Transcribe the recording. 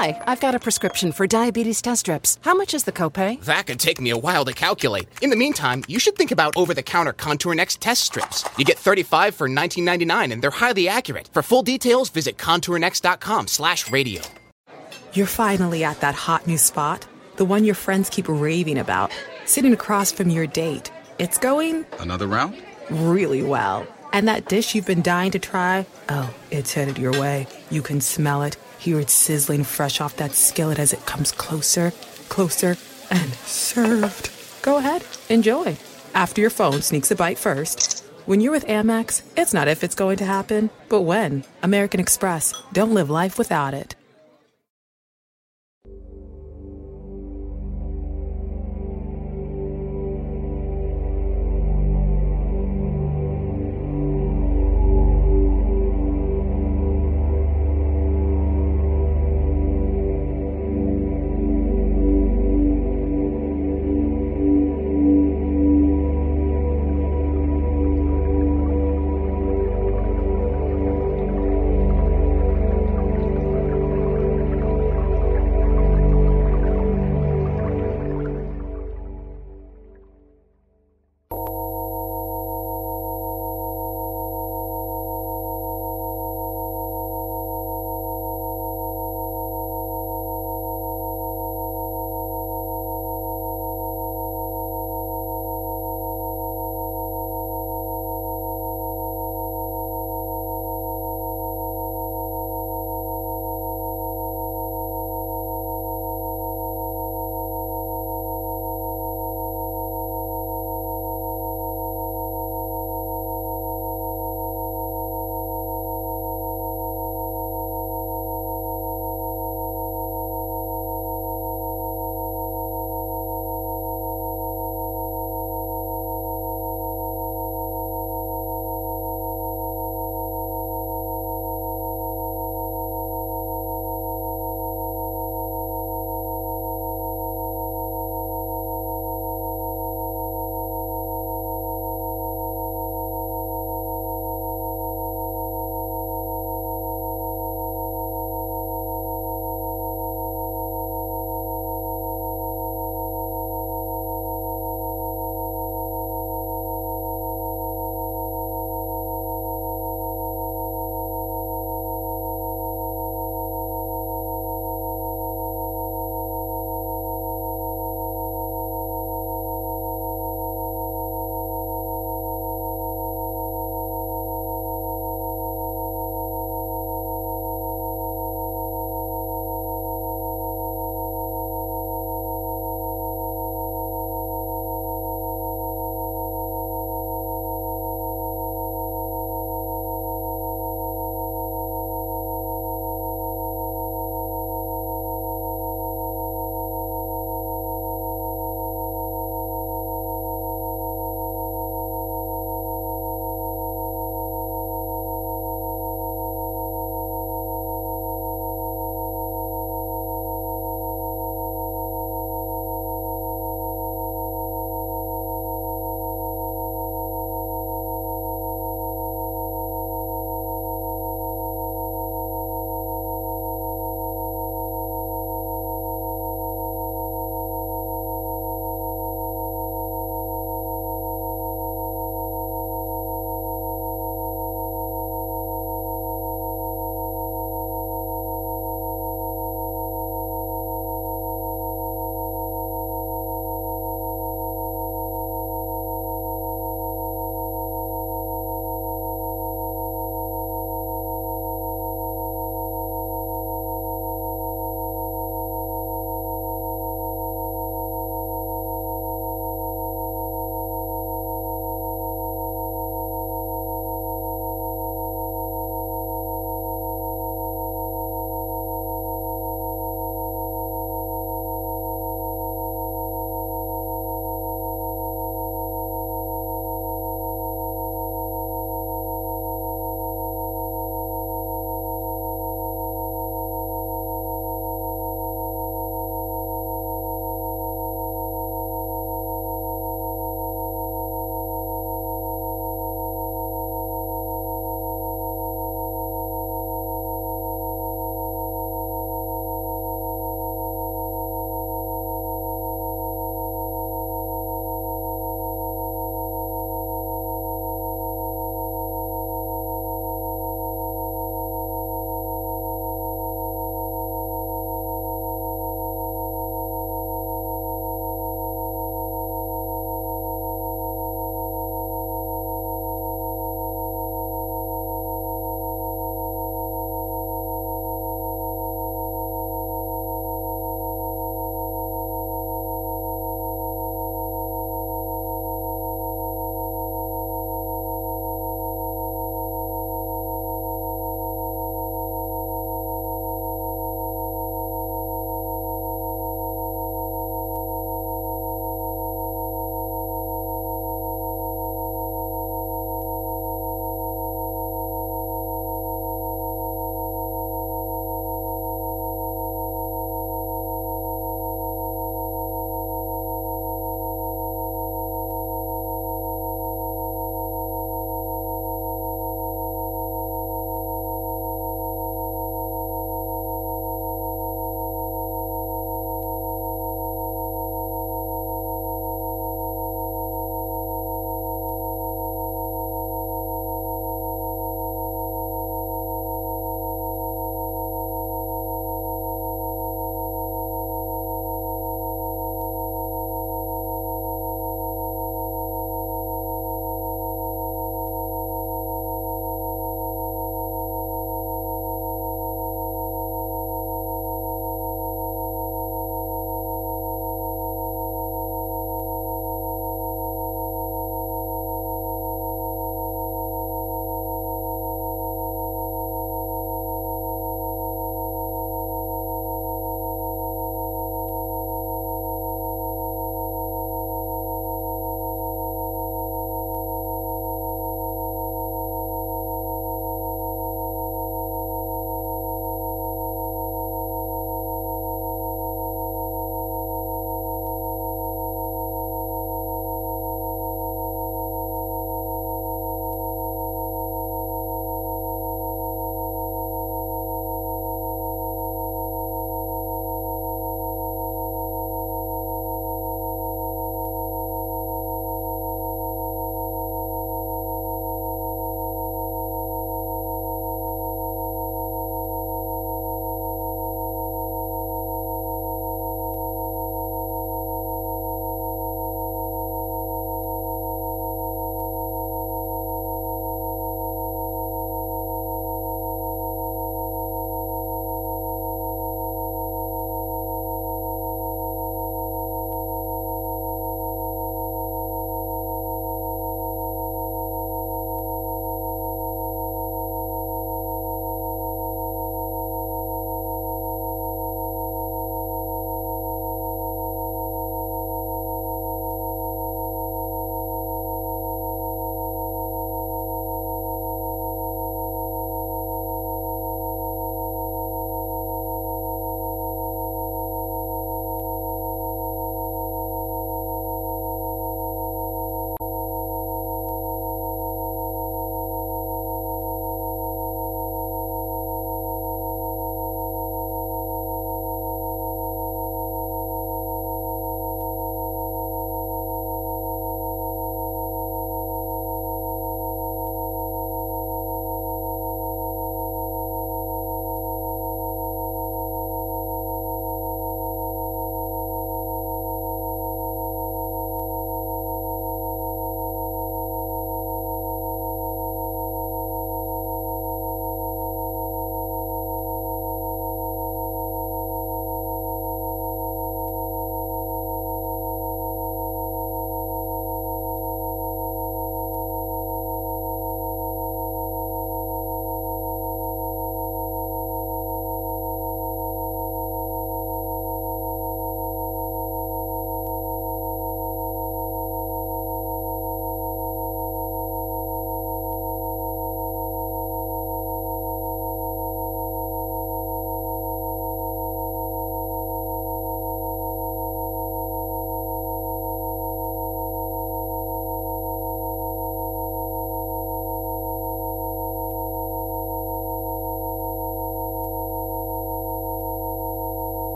Hi, I've got a prescription for diabetes test strips. How much is the copay? That could take me a while to calculate. In the meantime, you should think about over-the-counter Contour Next test strips. You get 35 for 19.99 and they're highly accurate. For full details, visit contournext.com/radio. You're finally at that hot new spot, the one your friends keep raving about, sitting across from your date. It's going Another round? really well. And that dish you've been dying to try, oh, it's headed your way. You can smell it, hear it sizzling fresh off that skillet as it comes closer, closer, and served. Go ahead, enjoy. After your phone sneaks a bite first. When you're with Amex, it's not if it's going to happen, but when. American Express. Don't live life without it.